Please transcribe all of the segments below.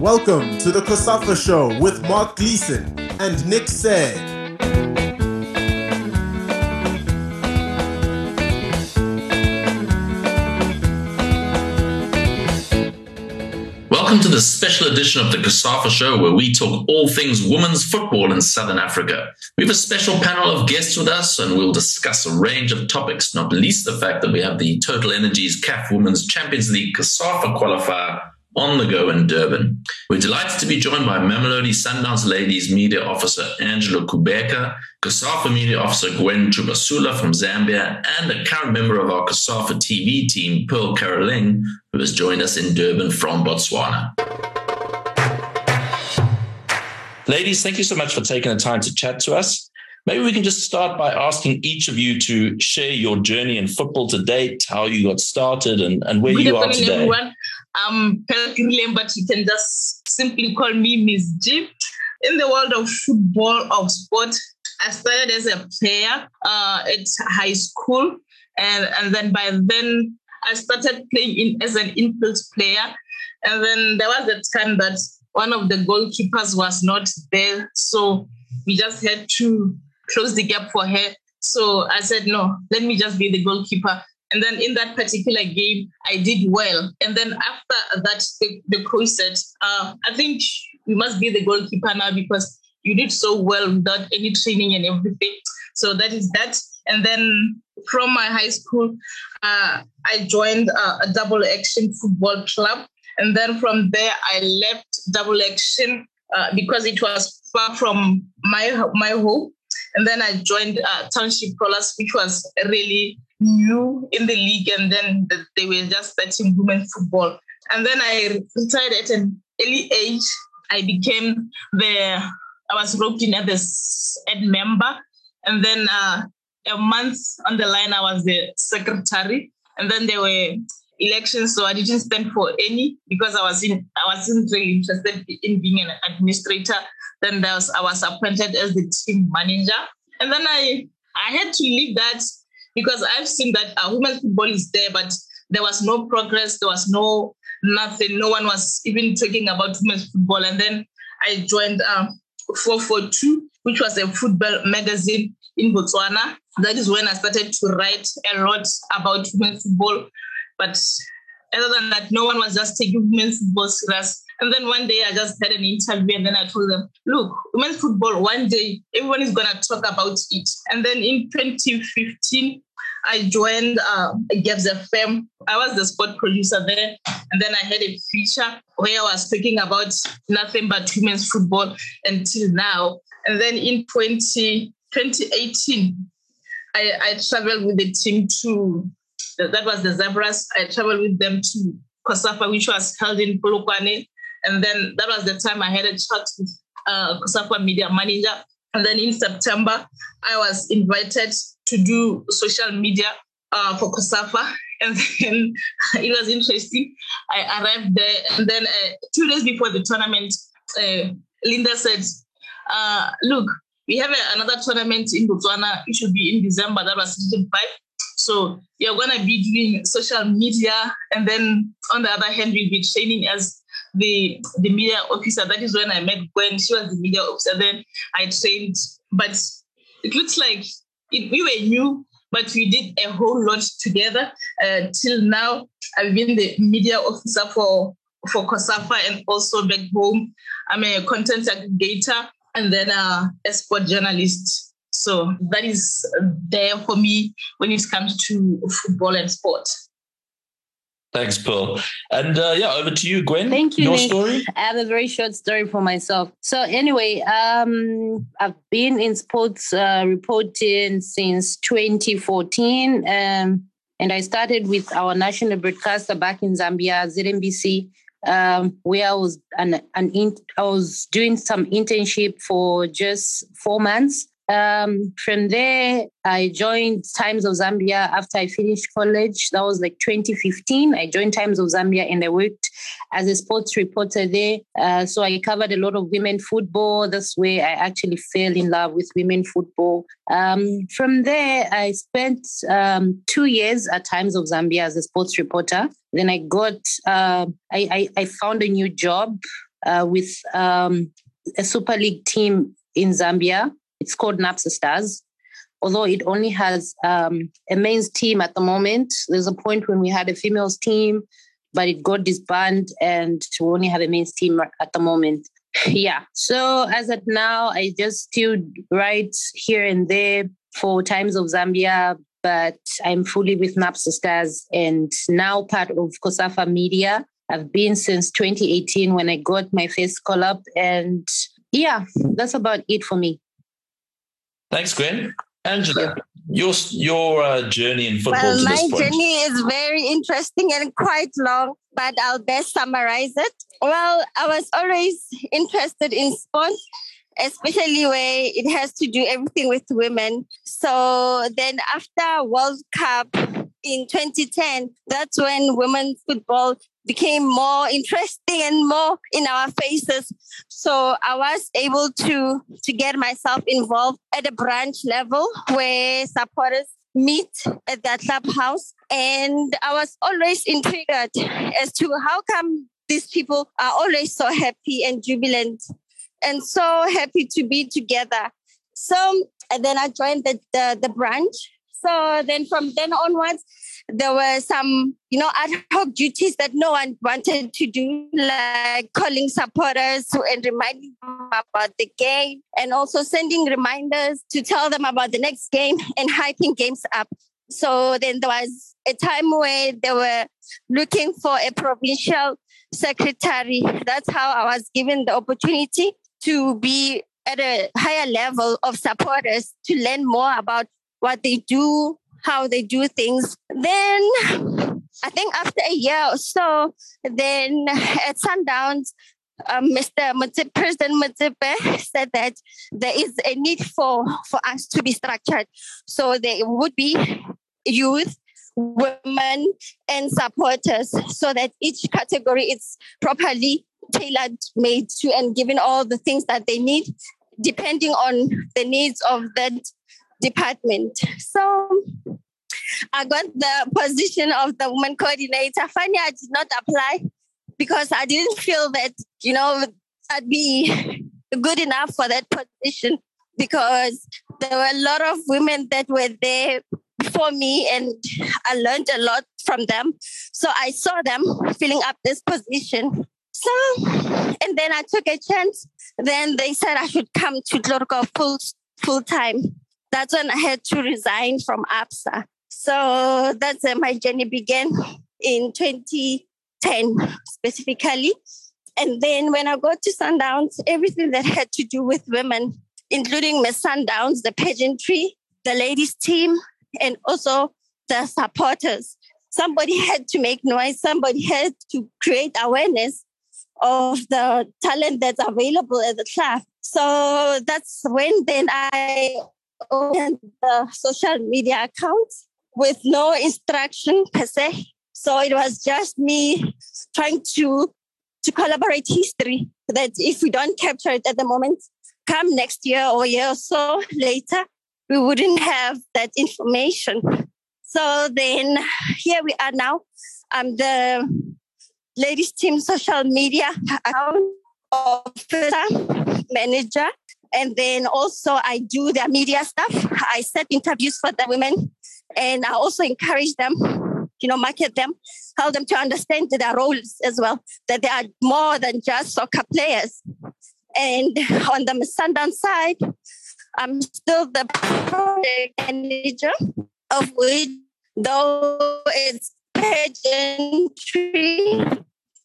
Welcome to the COSAFA Show with Mark Gleeson and Nick Said. Welcome to the special edition of the COSAFA Show, where we talk all things women's football in Southern Africa. We have a special panel of guests with us, and we'll discuss a range of topics, not least the fact that we have the TotalEnergies CAF Women's Champions League COSAFA qualifier on the go in Durban. We're delighted to be joined by Mamelodi Sundowns Ladies Media Officer Angela Kubheka, COSAFA Media Officer Gwen Chipasula from Zambia, and a current member of our COSAFA TV team, Pearl Kerileng, who has joined us in Durban from Botswana. Ladies, thank you so much for taking the time to chat to us. Maybe we can just start by asking each of you to share your journey in football to date, how you got started, and, and where Good you are today. everyone. I'm Pelgrim, but you can just simply call me Miss G. In the world of football, of sport, I started as a player uh, at high school. And, and then by then, I started playing in, as an infield player. And then there was a time that one of the goalkeepers was not there. So we just had to close the gap for her. So I said, no, let me just be the goalkeeper. And then in that particular game, I did well. And then after that, the, the coach said, uh, I think you must be the goalkeeper now because you did so well without any training and everything. So that is that. And then from my high school, uh, I joined uh, a double action football club. And then from there, I left double action uh, because it was far from my my home. And then I joined uh, Township Rollers, which was really new in the league. And then the, they were just starting women football. And then I retired at an early age. I became the, I was roped in as ed member. And then uh, a month on the line, I was the secretary. And then there were elections, so I didn't stand for any because I was in I wasn't really interested in being an administrator. Then there was, I was appointed as the team manager, and then I I had to leave that because I've seen that uh, women's football is there, but there was no progress. There was no nothing. No one was even talking about women's football, and then I joined um, 442, which was a football magazine in Botswana. That is when I started to write a lot about women's football. But other than that, no one was just taking women's football serious. And then one day I just had an interview and then I told them, look, women's football, one day everyone is going to talk about it. And then in 2015, I joined uh, Gabz FM. I was the sport producer there. And then I had a feature where I was talking about nothing but women's football until now. And then in 20, 2018, I, I traveled with the team to that was the Zebras. I traveled with them to COSAFA, which was held in Polokwane. And then that was the time I had a chat with uh, media manager. And then in September, I was invited to do social media uh, for COSAFA. And then it was interesting. I arrived there. And then uh, two days before the tournament, uh, Linda said, uh, look, we have a, another tournament in Botswana. It should be in December. That was season five. So you're going to be doing social media, and then on the other hand, we'll be training as the the media officer. That is when I met Gwen. She was the media officer. Then I trained, but it looks like it, we were new, but we did a whole lot together. Uh, till now, I've been the media officer for for COSAFA and also back home. I'm a content aggregator and then a sport journalist. So that is there for me when it comes to football and sport. Thanks, Pearl. And uh, yeah, over to you, Gwen. Thank you. Your Nick. story? I have a very short story for myself. So anyway, um, I've been in sports uh, reporting since 2014, um, and I started with our national broadcaster back in Zambia, ZNBC, um, where I was an, an in, I was doing some internship for just four months. Um, from there, I joined Times of Zambia after I finished college. That was like 2015. I joined Times of Zambia and I worked as a sports reporter there. Uh, so I covered a lot of women football. That's where I actually fell in love with women football. Um, from there, I spent um, two years at Times of Zambia as a sports reporter. Then I got, uh, I, I, I found a new job uh, with um, a Super League team in Zambia. It's called NAPSA Stars. Although it only has um, a men's team at the moment, there's a point when we had a females team, but it got disbanded and we only have a men's team at the moment. Yeah. So as at now, I just still write here and there for Times of Zambia, but I'm fully with NAPSA Stars and now part of COSAFA Media. I've been since 2018 when I got my first call up. And yeah, that's about it for me. Thanks, Gwen. Angela, your your uh, journey in football. Well, my journey is very interesting and quite long, but I'll best summarize it. Well, I was always interested in sports, especially where it has to do everything with women. So then, after World Cup in 2010, that's when women's football became more interesting and more in our faces. So I was able to to get myself involved at a branch level where supporters meet at that clubhouse. And I was always intrigued as to how come these people are always so happy and jubilant and so happy to be together. So and then I joined the, the, the branch. So then from then onwards, there were some, you know, ad hoc duties that no one wanted to do, like calling supporters and reminding them about the game and also sending reminders to tell them about the next game and hyping games up. So then there was a time where they were looking for a provincial secretary. That's how I was given the opportunity to be at a higher level of supporters to learn more about what they do, how they do things. Then I think after a year or so, then at Sundowns, um, Mr. Mutip, President Motsepe said that there is a need for, for us to be structured. So there would be youth, women, and supporters so that each category is properly tailored made to and given all the things that they need depending on the needs of that department. So I got the position of the woman coordinator. Funny, I did not apply because I didn't feel that, you know, I'd be good enough for that position because there were a lot of women that were there before me and I learned a lot from them. So I saw them filling up this position. So, and then I took a chance. Then they said I should come to Chloorkop full full time. That's when I had to resign from ABSA. So that's my journey began in 2010 specifically. And then when I got to Sundowns, everything that had to do with women, including Miss Sundowns, the pageantry, the ladies team, and also the supporters. Somebody had to make noise. Somebody had to create awareness of the talent that's available at the club. So that's when then I Oh, opened the social media account with no instruction per se. So it was just me trying to to collaborate history that if we don't capture it at the moment, come next year or year or so later, we wouldn't have that information. So then here we are now. I'm the ladies team social media account officer, manager. And then also I do their media stuff. I set interviews for the women and I also encourage them, you know, market them, help them to understand their roles as well, that they are more than just soccer players. And on the Sundown side, I'm still the project manager of which though it's pageantry,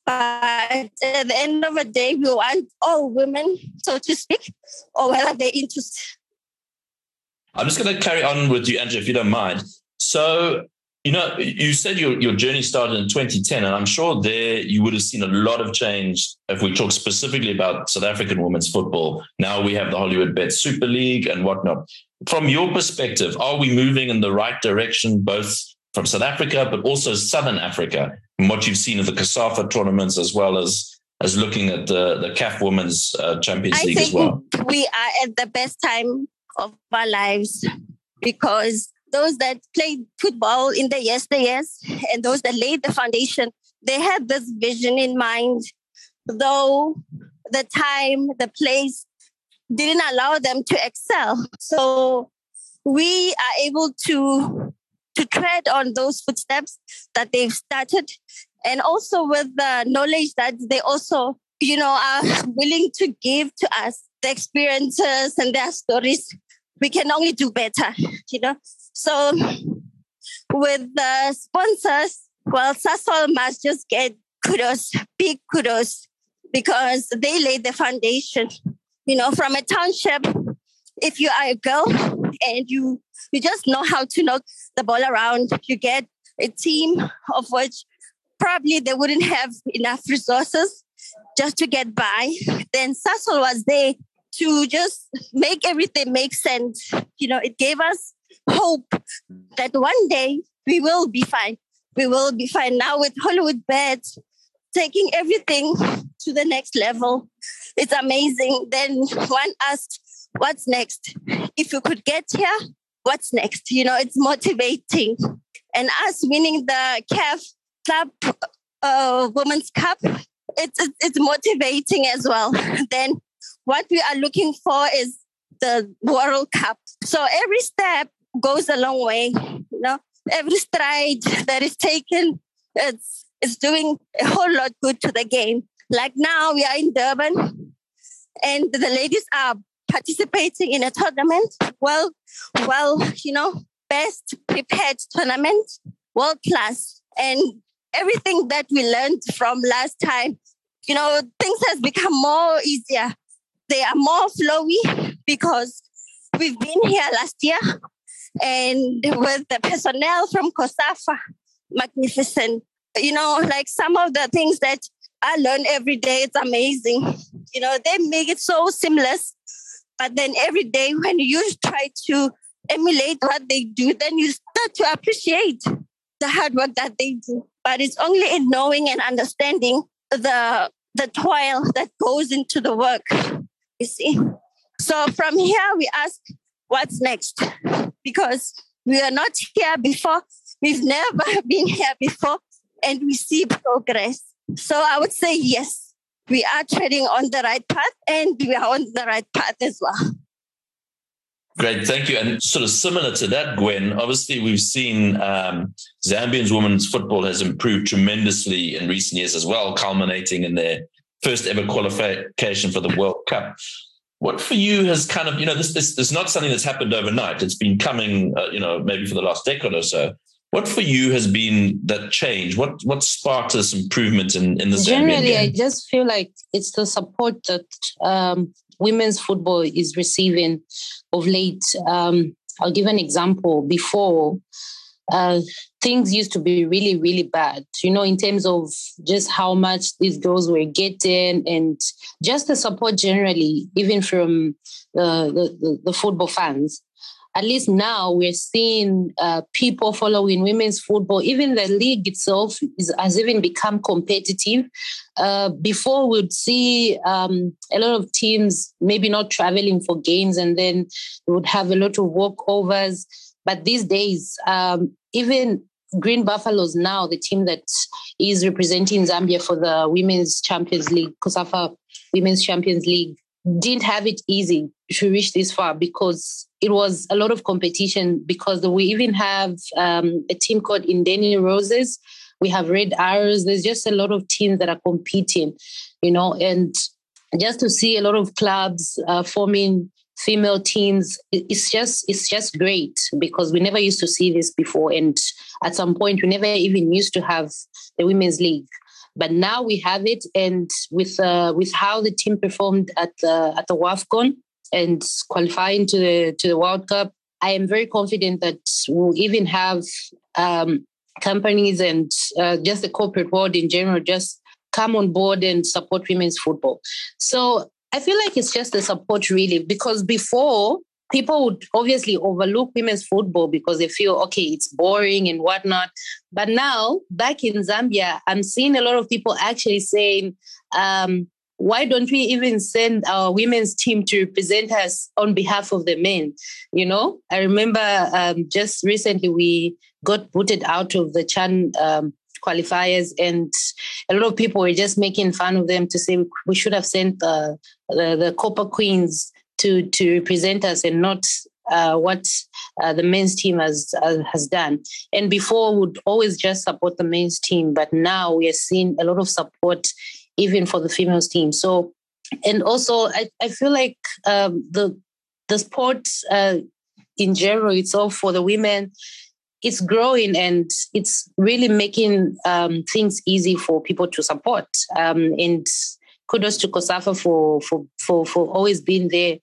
but at the end of the day, we want all women, so to speak, or whether they're interested I'm just going to carry on with you, Angela, if you don't mind. So, you know, you said your, your journey started in 2010, and I'm sure there you would have seen a lot of change if we talk specifically about South African women's football. Now we have the Hollywood Bet Super League and whatnot. From your perspective, are we moving in the right direction, both from South Africa, but also Southern Africa, from what you've seen of the COSAFA tournaments as well as as looking at the the CAF Women's uh, Champions I League as well? We are at the best time of our lives because those that played football in the yesteryears and those that laid the foundation, they had this vision in mind though the time, the place didn't allow them to excel. So we are able to to tread on those footsteps that they've started. And also with the knowledge that they also you know are willing to give to us the experiences and their stories we can only do better you know. So with the sponsors well sasol must just get kudos big kudos because they laid the foundation. You know from a township if you are a girl and you you just know how to knock the ball around you get a team of which probably they wouldn't have enough resources just to get by. Then Sasol was there to just make everything make sense. You know, it gave us hope that one day we will be fine. We will be fine now with Hollywoodbet taking everything to the next level. It's amazing. Then one asked, What's next? If you could get here, what's next? You know, it's motivating. And us winning the CAF Club uh, Women's Cup, it's, it's, it's motivating as well. then what we are looking for is the World Cup. So every step goes a long way. You know, every stride that is taken, it's it's doing a whole lot good to the game. Like now, we are in Durban, and the ladies are participating in a tournament. Well, well, you know, best prepared tournament, world class, and everything that we learned from last time, you know, things has become more easier. They are more flowy because we've been here last year and with the personnel from COSAFA, magnificent. You know, like some of the things that I learn every day, it's amazing. You know, they make it so seamless. But then every day when you try to emulate what they do, then you start to appreciate the hard work that they do. But it's only in knowing and understanding the the toil that goes into the work you see. So from here we ask what's next? Because we are not here before we've never been here before and we see progress. So i would say yes we are treading on the right path and we are on the right path as well Great, thank you. And sort of similar to that, Gwen, obviously we've seen um, Zambian's women's football has improved tremendously in recent years as well, culminating in their first ever qualification for the World Cup. What for you has kind of, you know, this, this, this is not something that's happened overnight. It's been coming, uh, you know, maybe for the last decade or so. What for you has been that change? What what sparked this improvement in, in the Generally, I just feel like it's the support that um, women's football is receiving of late. Um, I'll give an example. Before, uh, things used to be really, really bad, you know, in terms of just how much these girls were getting and just the support generally, even from uh, the, the, the football fans at least now we're seeing uh, people following women's football. Even the league itself is, has even become competitive. Uh, before we'd see um, a lot of teams maybe not traveling for games, and then we would have a lot of walkovers. But these days, um, even Green Buffaloes now, the team that is representing Zambia for the Women's Champions League, COSAFA Women's Champions League, didn't have it easy to reach this far because it was a lot of competition because we even have um, a team called Indeni Roses. We have Red Arrows. There's just a lot of teams that are competing, you know, and just to see a lot of clubs uh, forming female teams it's just it's just great because we never used to see this before and at some point we never even used to have the women's league but now we have it, and with uh, with how the team performed at the at the WAFCON and qualifying to the to the World Cup, I am very confident that we'll even have um, companies and uh, just the corporate world in general just come on board and support women's football. So I feel like it's just the support really because before people would obviously overlook women's football because they feel okay it's boring and whatnot. But now back in zambia i'm seeing a lot of people actually saying um, why don't we even send our women's team to represent us on behalf of the men? You know i remember um, just recently we got booted out of the chan um, qualifiers, and a lot of people were just making fun of them to say we should have sent the the, the Queens to to represent us and not uh, what uh, the men's team has uh, has done. And before, would always just support the men's team, but now we are seeing a lot of support even for the females team. So, and also, I, I feel like um, the the sport uh, in general itself for the women it's growing and it's really making um, things easy for people to support. Um, and kudos to COSAFA for for for for always being there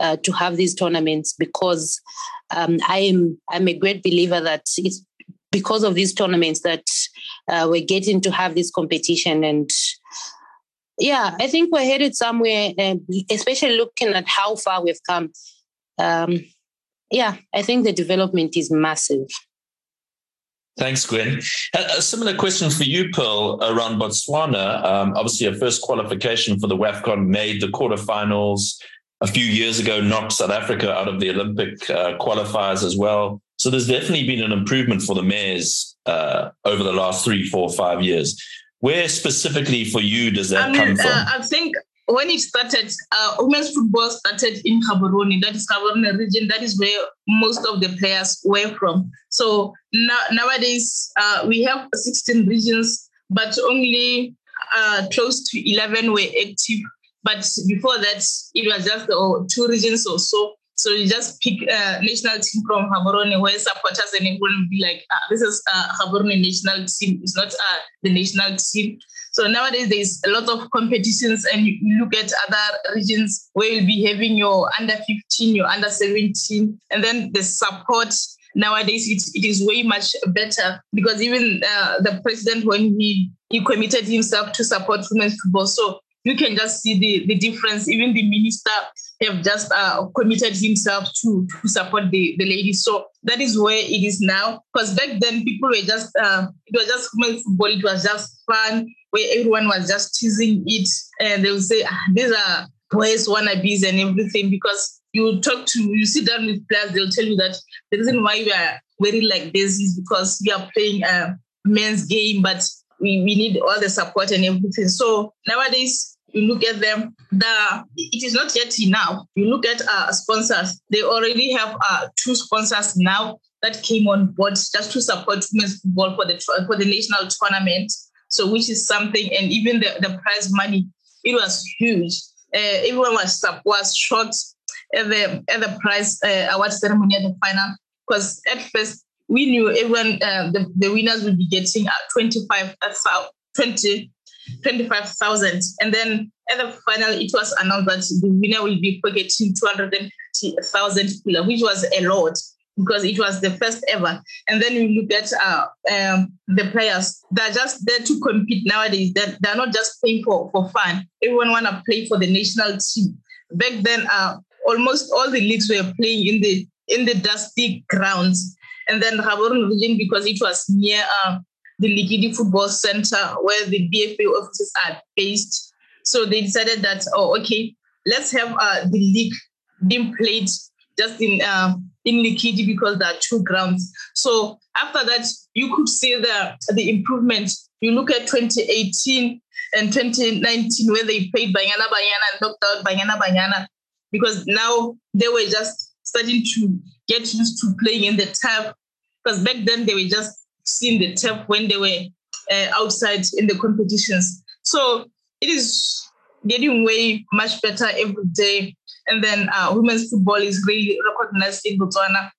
uh, to have these tournaments because um, I'm I'm a great believer that it's because of these tournaments that uh, we're getting to have this competition and yeah I think we're headed somewhere especially looking at how far we've come um, yeah I think the development is massive. Thanks, Gwen. A, similar question for you, Pearl, around Botswana. Um, obviously, a first qualification for the WAFCON made the quarterfinals a few years ago, knocked South Africa out of the Olympic uh, qualifiers as well. So there's definitely been an improvement for the Mares uh, over the last three, four, five years. Where specifically for you does that I mean, come from? Uh, I think when it started, uh, women's football started in Gaborone, that is Gaborone region. That is where most of the players were from. So now, nowadays, uh, we have 16 regions, but only uh, close to 11 were active. But before that, it was just oh, two regions or so. So you just pick a national team from Gaborone where supporters and everyone will be like, ah, this is a Gaborone national team. It's not uh, the national team. So nowadays there's a lot of competitions, and you look at other regions where you'll be having your under 15, your under 17, and then the support. Nowadays, it, it is way much better because even uh, the president, when he, he committed himself to support women's football, so you can just see the, the difference. Even the minister have just uh, committed himself to, to support the, the ladies. So that is where it is now. Because back then people were just uh, it was just women's football. It was just fun where everyone was just teasing it and they would say, ah, these are boys wannabes and everything because you talk to, you sit down with players, they'll tell you that the reason why we are wearing like this is because we are playing a men's game, but we, we need all the support and everything. So nowadays, you look at them, the, it is not yet enough. You look at uh, sponsors, they already have uh, two sponsors now that came on board just to support women's football for the for the national tournament. So, which is something, and even the, the prize money, it was huge. Uh, everyone was was shocked at the at the prize uh, award ceremony at the final because at first we knew everyone uh, the, the winners would be getting uh, 25 uh, 20 25,000 and then at the final it was announced that the winner will be getting 250,000 which was a lot because it was the first ever. And then you look at uh, um, the players, they're just there to compete nowadays. They're, they're not just playing for, for fun. Everyone want to play for the national team. Back then, uh, almost all the leagues were playing in the in the dusty grounds. And then Gaborone region, because it was near uh, the Lekidi Football Center where the BFA offices are based. So they decided that, oh, okay, let's have uh, the league being played just in uh, in Lekidi because there are two grounds. So after that, you could see the the improvement. You look at 2018 and 2019 where they played Banyana Banyana and knocked out Banyana Banyana because now they were just starting to get used to playing in the turf because back then they were just seeing the turf when they were uh, outside in the competitions. So it is getting way much better every day. And then uh, women's football is really recognized in Botswana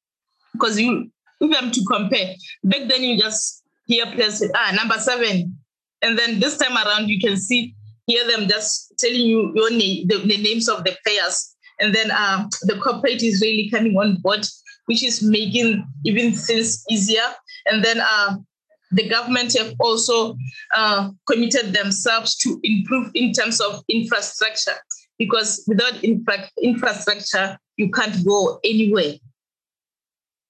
because you, if I'm to compare, back then you just hear players say, ah, number seven. And then this time around, you can see, hear them just telling you your name, the, the names of the players. And then uh, the corporate is really coming on board, which is making even things easier. And then uh, the government have also uh, committed themselves to improve in terms of infrastructure because without infra- infrastructure, you can't go anywhere.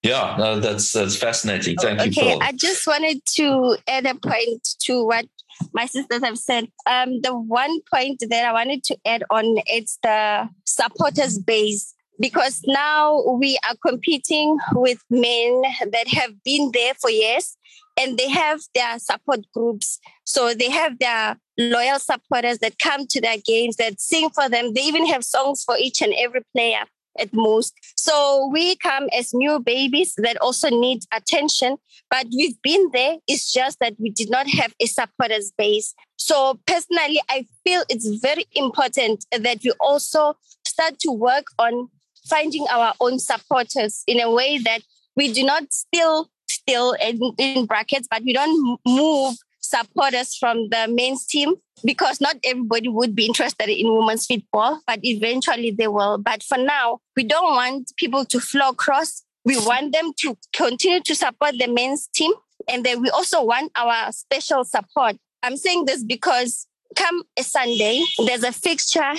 Yeah, no, that's that's fascinating. Thank okay, you. Okay, I just wanted to add a point to what my sisters have said. Um, the one point that I wanted to add on it's the supporters base because now we are competing with men that have been there for years and they have their support groups. So they have their loyal supporters that come to their games, that sing for them. They even have songs for each and every player at most. So we come as new babies that also need attention, but we've been there. It's just that we did not have a supporters base. So personally, I feel it's very important that we also start to work on finding our own supporters in a way that we do not still still in, in brackets, but we don't move supporters from the men's team because not everybody would be interested in women's football, but eventually they will. But for now, we don't want people to flow across. We want them to continue to support the men's team. And then we also want our special support. I'm saying this because come a Sunday, there's a fixture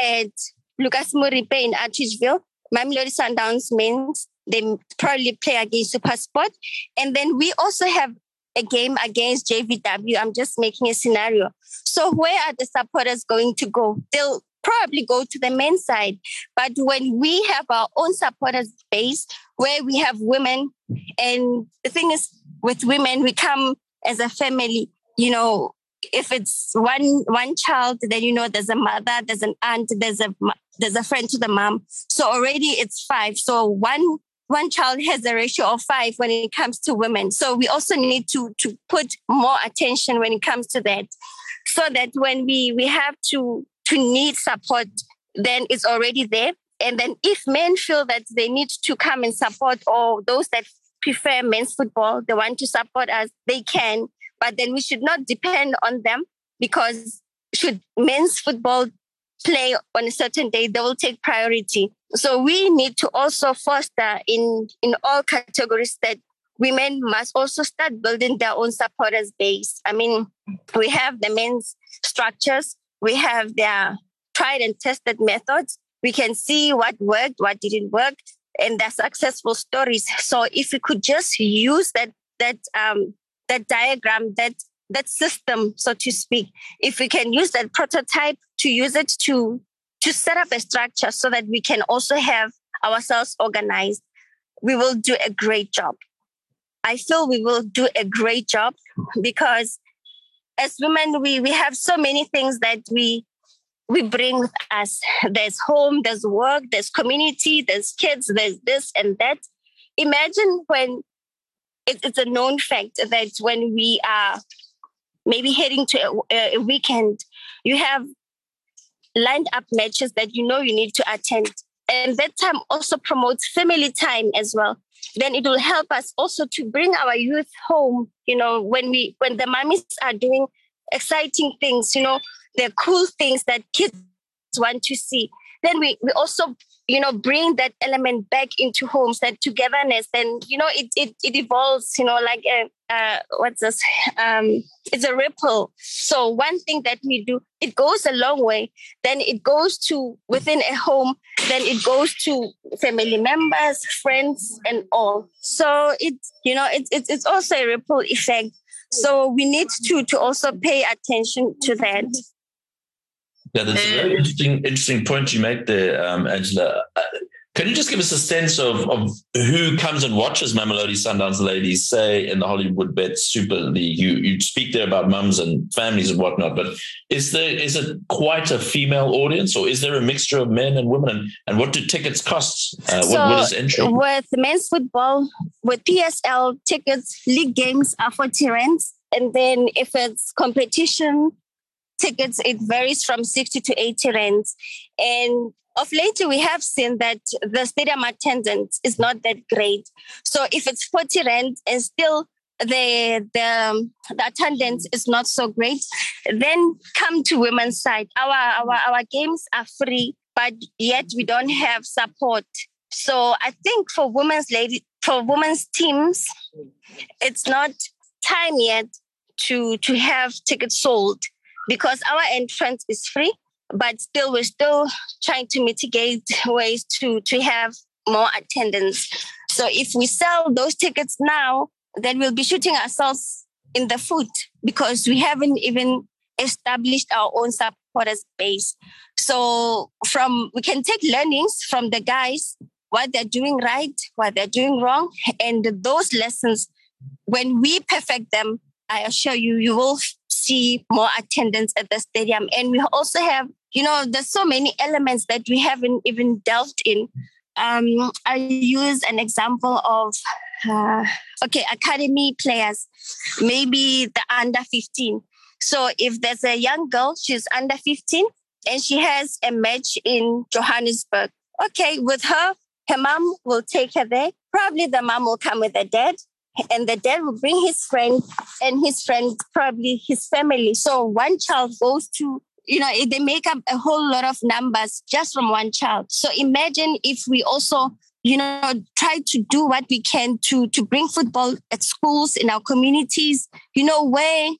at Lucas Moripe in Atteridgeville. Mamelodi Sundowns men's they probably play against SuperSport. And then we also have a game against JVW. I'm just making a scenario. So where are the supporters going to go? They'll probably go to the men's side. But when we have our own supporters base where we have women, and the thing is with women, we come as a family, you know, if it's one one child, then you know there's a mother, there's an aunt, there's a there's a friend to the mom. So already it's five. So one one child has a ratio of five when it comes to women. So we also need to, to put more attention when it comes to that. So that when we, we have to, to need support, then it's already there. And then if men feel that they need to come and support or those that prefer men's football, they want to support us, they can. But then we should not depend on them because should men's football play on a certain day, they will take priority. So we need to also foster in, in all categories that women must also start building their own supporters base. I mean, we have the men's structures, we have their tried and tested methods. We can see what worked, what didn't work, and their successful stories. So if we could just use that that um, that diagram, that that system, so to speak, if we can use that prototype to use it to to set up a structure so that we can also have ourselves organized, we will do a great job. I feel we will do a great job because as women, we, we have so many things that we we bring with us. There's home, there's work, there's community, there's kids, there's this and that. Imagine when it, it's a known fact that when we are maybe heading to a, a weekend, you have lined up matches that you know you need to attend. And that time also promotes family time as well. Then it will help us also to bring our youth home, you know, when we when the mummies are doing exciting things, you know, the cool things that kids want to see. Then we, we also you know bring that element back into homes that togetherness and you know it it, it evolves you know like a, uh, what's this? Um it's a ripple. So one thing that we do it goes a long way. Then it goes to within a home then it goes to family members friends and all. So it's you know it's it's, it's also a ripple effect. So we need to to also pay attention to that yeah, that's a very interesting, interesting point you make there, um, Angela. Uh, can you just give us a sense of, of who comes and watches Mamelodi Sundowns ladies, say in the Hollywood Bet Super League? You you speak there about mums and families and whatnot, but is there is it quite a female audience, or is there a mixture of men and women? And, and what do tickets cost? Uh, so what, what is entry? With men's football, with PSL tickets, league games are forty rands, and then if it's competition tickets, it varies from 60 to 80 rands. And of late, we have seen that the stadium attendance is not that great. So if it's 40 rand and still the, the um, the attendance is not so great, then come to women's side. Our our our games are free, but yet we don't have support. So I think for women's lady for women's teams, it's not time yet to to have tickets sold because our entrance is free, but still we're still trying to mitigate ways to to have more attendance. So if we sell those tickets now, then we'll be shooting ourselves in the foot because we haven't even established our own supporters base. So from we can take learnings from the guys, what they're doing right, what they're doing wrong, and those lessons when we perfect them, I assure you, you will see more attendance at the stadium. And we also have, you know, there's so many elements that we haven't even delved in. Um, I use an example of, uh, okay, academy players, maybe the under 15. So if there's a young girl, she's under 15, and she has a match in Johannesburg, okay, with her, her mom will take her there. Probably the mom will come with the dad and the dad will bring his friend and his friend probably his family. So one child goes to you know they make up a whole lot of numbers just from one child. So imagine if we also you know try to do what we can to to bring football at schools in our communities. You know where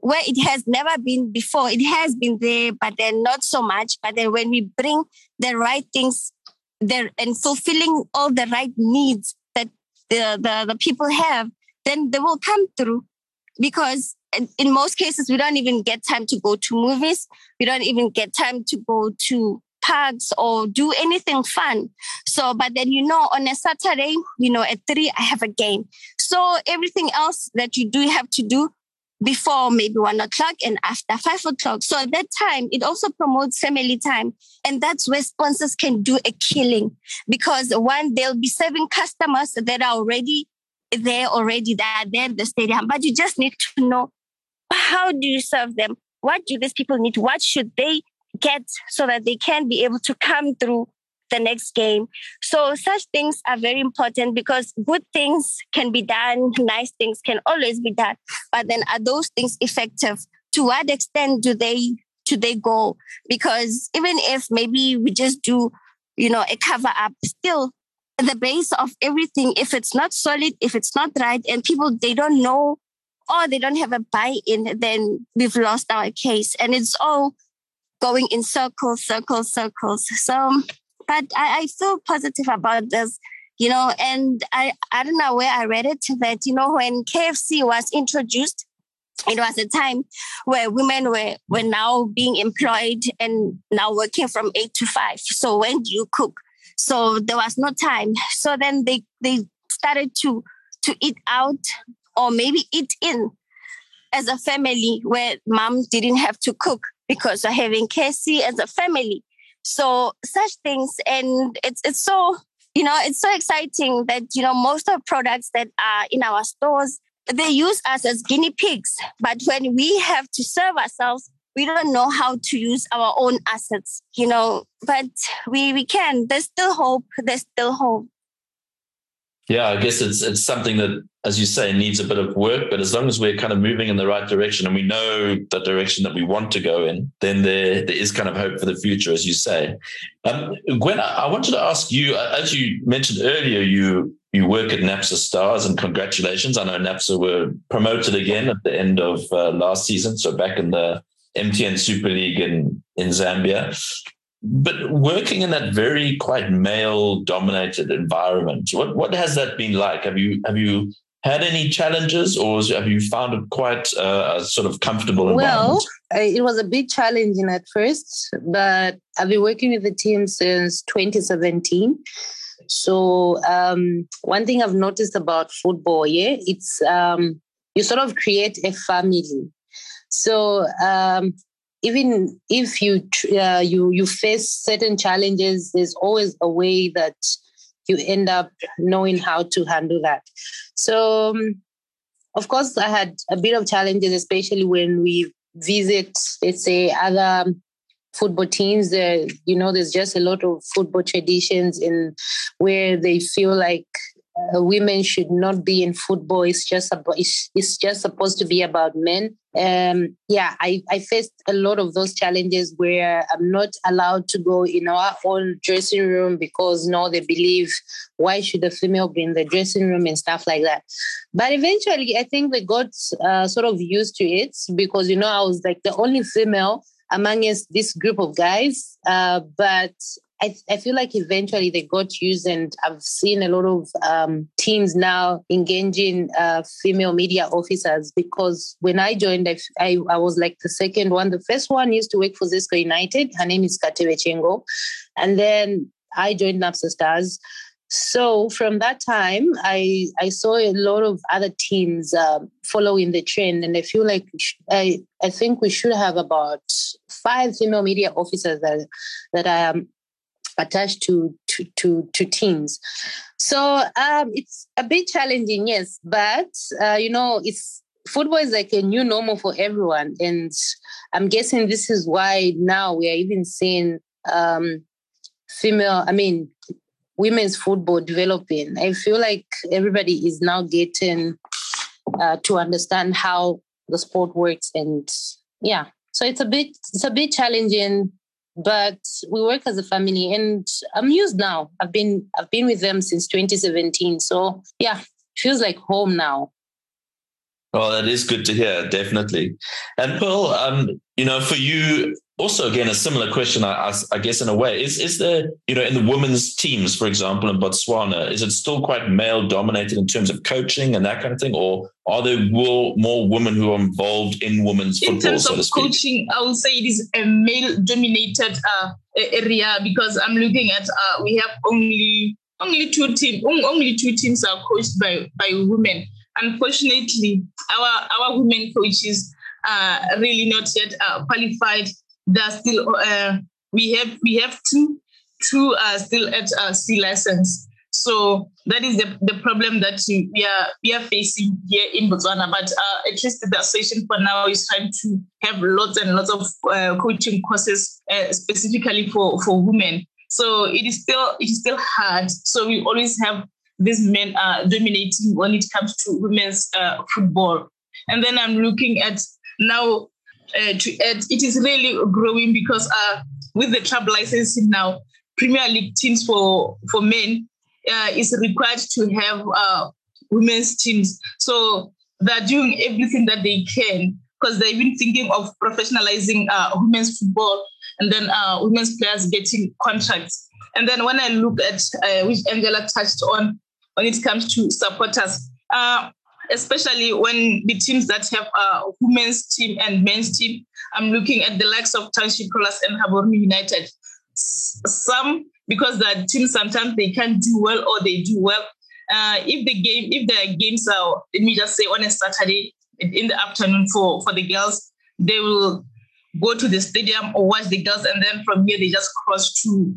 where it has never been before. It has been there but then not so much. But then when we bring the right things there and fulfilling all the right needs the, the, the people have, then they will come through because in most cases, we don't even get time to go to movies. We don't even get time to go to parks or do anything fun. So, but then, you know, on a Saturday, you know, at three, I have a game. So everything else that you do have to do before maybe one o'clock and after five o'clock. So at that time, it also promotes family time. And that's where sponsors can do a killing because one, they'll be serving customers that are already there already, that are there at the stadium. But you just need to know how do you serve them? What do these people need? What should they get so that they can be able to come through the next game. So such things are very important because good things can be done, nice things can always be done. But then are those things effective? To what extent do they do they go? Because even if maybe we just do, you know, a cover up, still the base of everything, if it's not solid, if it's not right, and people they don't know or they don't have a buy-in, then we've lost our case. And it's all going in circles, circles, circles. So but I, I feel positive about this, you know, and I, I don't know where I read it that, you know, when KFC was introduced, it was a time where women were, were now being employed and now working from eight to five. So when do you cook? So there was no time. So then they, they started to, to eat out or maybe eat in as a family where mom didn't have to cook because of having KFC as a family. So such things, and it's it's so you know it's so exciting that you know most of products that are in our stores they use us as guinea pigs, but when we have to serve ourselves, we don't know how to use our own assets, you know. But we we can. There's still hope. There's still hope. Yeah, I guess it's it's something that, as you say, needs a bit of work. But as long as we're kind of moving in the right direction and we know the direction that we want to go in, then there there is kind of hope for the future, as you say. Um, Gwen, I wanted to ask you, uh, as you mentioned earlier, you you work at NAPSA Stars, and congratulations! I know NAPSA were promoted again at the end of uh, last season, so back in the MTN Super League in in Zambia but working in that very quite male dominated environment what what has that been like? Have you have you had any challenges or have you found it quite uh, a sort of comfortable environment? well it was a big challenging at first but i've been working with the team since 2017 so um, one thing i've noticed about football yeah it's um, you sort of create a family. So um, even if you uh, you you face certain challenges, there's always a way that you end up knowing how to handle that. So, um, of course, I had a bit of challenges, especially when we visit, let's say, other football teams. There, you know, there's just a lot of football traditions in where they feel like uh, women should not be in football. It's just about, it's, it's just supposed to be about men. Um, yeah, I, I faced a lot of those challenges where I'm not allowed to go in our own dressing room because now they believe why should a female be in the dressing room and stuff like that. But eventually, I think they got uh, sort of used to it because you know I was like the only female amongst this group of guys. Uh, but I, I feel like eventually they got used, and I've seen a lot of um, teams now engaging uh, female media officers because when I joined, I, I, was like the second one. The first one used to work for ZESCO United. Her name is Katewe Chengo. And then I joined NAPSA Stars. So from that time, I I saw a lot of other teams uh, following the trend, and I feel like I I think we should have about five female media officers that that are attached to to to, to teams. So um, it's a bit challenging, yes, but uh, you know it's football is like a new normal for everyone, and I'm guessing this is why now we are even seeing um, female. I mean women's football developing. I feel like everybody is now getting uh, to understand how the sport works, and yeah, so it's a bit it's a bit challenging, but we work as a family, and I'm used now. I've been I've been with them since 2017, so yeah, feels like home now. Oh, that is good to hear, definitely. And Pearl, um, you know, for you, also again a similar question I, I, guess in a way. Is is there you know in the women's teams for example in botswana is it still quite male dominated in terms of coaching and that kind of thing? Or are there more, women who are involved in women's football? in football terms so of coaching i would say it is a male dominated uh, area because i'm looking at uh, we have only only two teams only two teams are coached by by women. Unfortunately our our women coaches are really not yet uh, qualified there still uh, we have we have two two uh, still at uh, C license. So that is the, the problem that we are we are facing here in Botswana. But uh, at least the association for now is trying to have lots and lots of uh, coaching courses uh, specifically for for women. So it is still it is still hard. So we always have these men uh, dominating when it comes to women's uh, football. And then I'm looking at now uh, to add, it is really growing because uh, with the club licensing now, Premier League teams for for men uh, is required to have uh, women's teams. So they're doing everything that they can because they've been thinking of professionalizing uh, women's football and then uh, women's players getting contracts. And then when I look at which Angela touched on when it comes to supporters, especially when the teams that have a women's team and men's team, I'm looking at the likes of Township Rollers and Gaborone United. Some, because the teams sometimes they can't do well or they do well. Uh, if the game, if the games are, let me just say on a Saturday in the afternoon for, for the girls, they will go to the stadium or watch the girls, and then from here they just cross to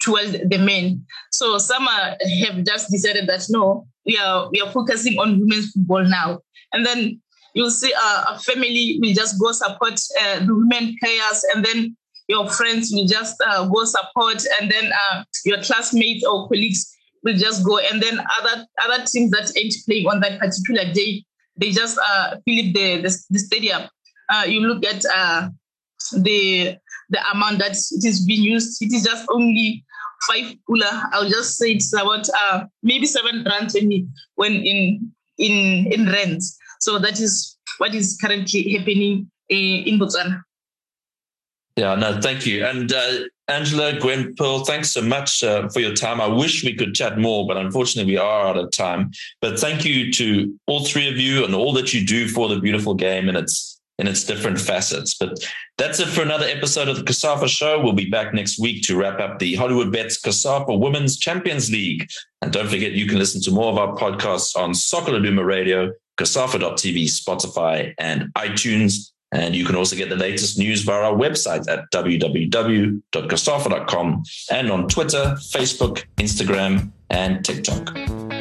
towards the men. So some have just decided that no, we are we are focusing on women's football now. And then you'll see a family will just go support uh, the women players, and then your friends will just uh, go support, and then uh, your classmates or colleagues will just go, and then other other teams that ain't playing on that particular day, they just uh, fill the, the, the stadium. Uh, you look at uh, the the amount that it is being used. It is just only five pula. I'll just say it's about uh, maybe seven rand twenty when in in in rands. So that is what is currently happening uh, in Botswana. Yeah, no, thank you. And uh, Angela, Gwen, Pearl, thanks so much uh, for your time. I wish we could chat more, but unfortunately we are out of time. But thank you to all three of you and all that you do for the beautiful game. And it's in its different facets. But that's it for another episode of the COSAFA Show. We'll be back next week to wrap up the Hollywood Bets COSAFA Women's Champions League. And don't forget, you can listen to more of our podcasts on Soccer Laduma Radio, COSAFA.tv, Spotify, and iTunes. And you can also get the latest news via our website at www.cosafa.com and on Twitter, Facebook, Instagram, and TikTok.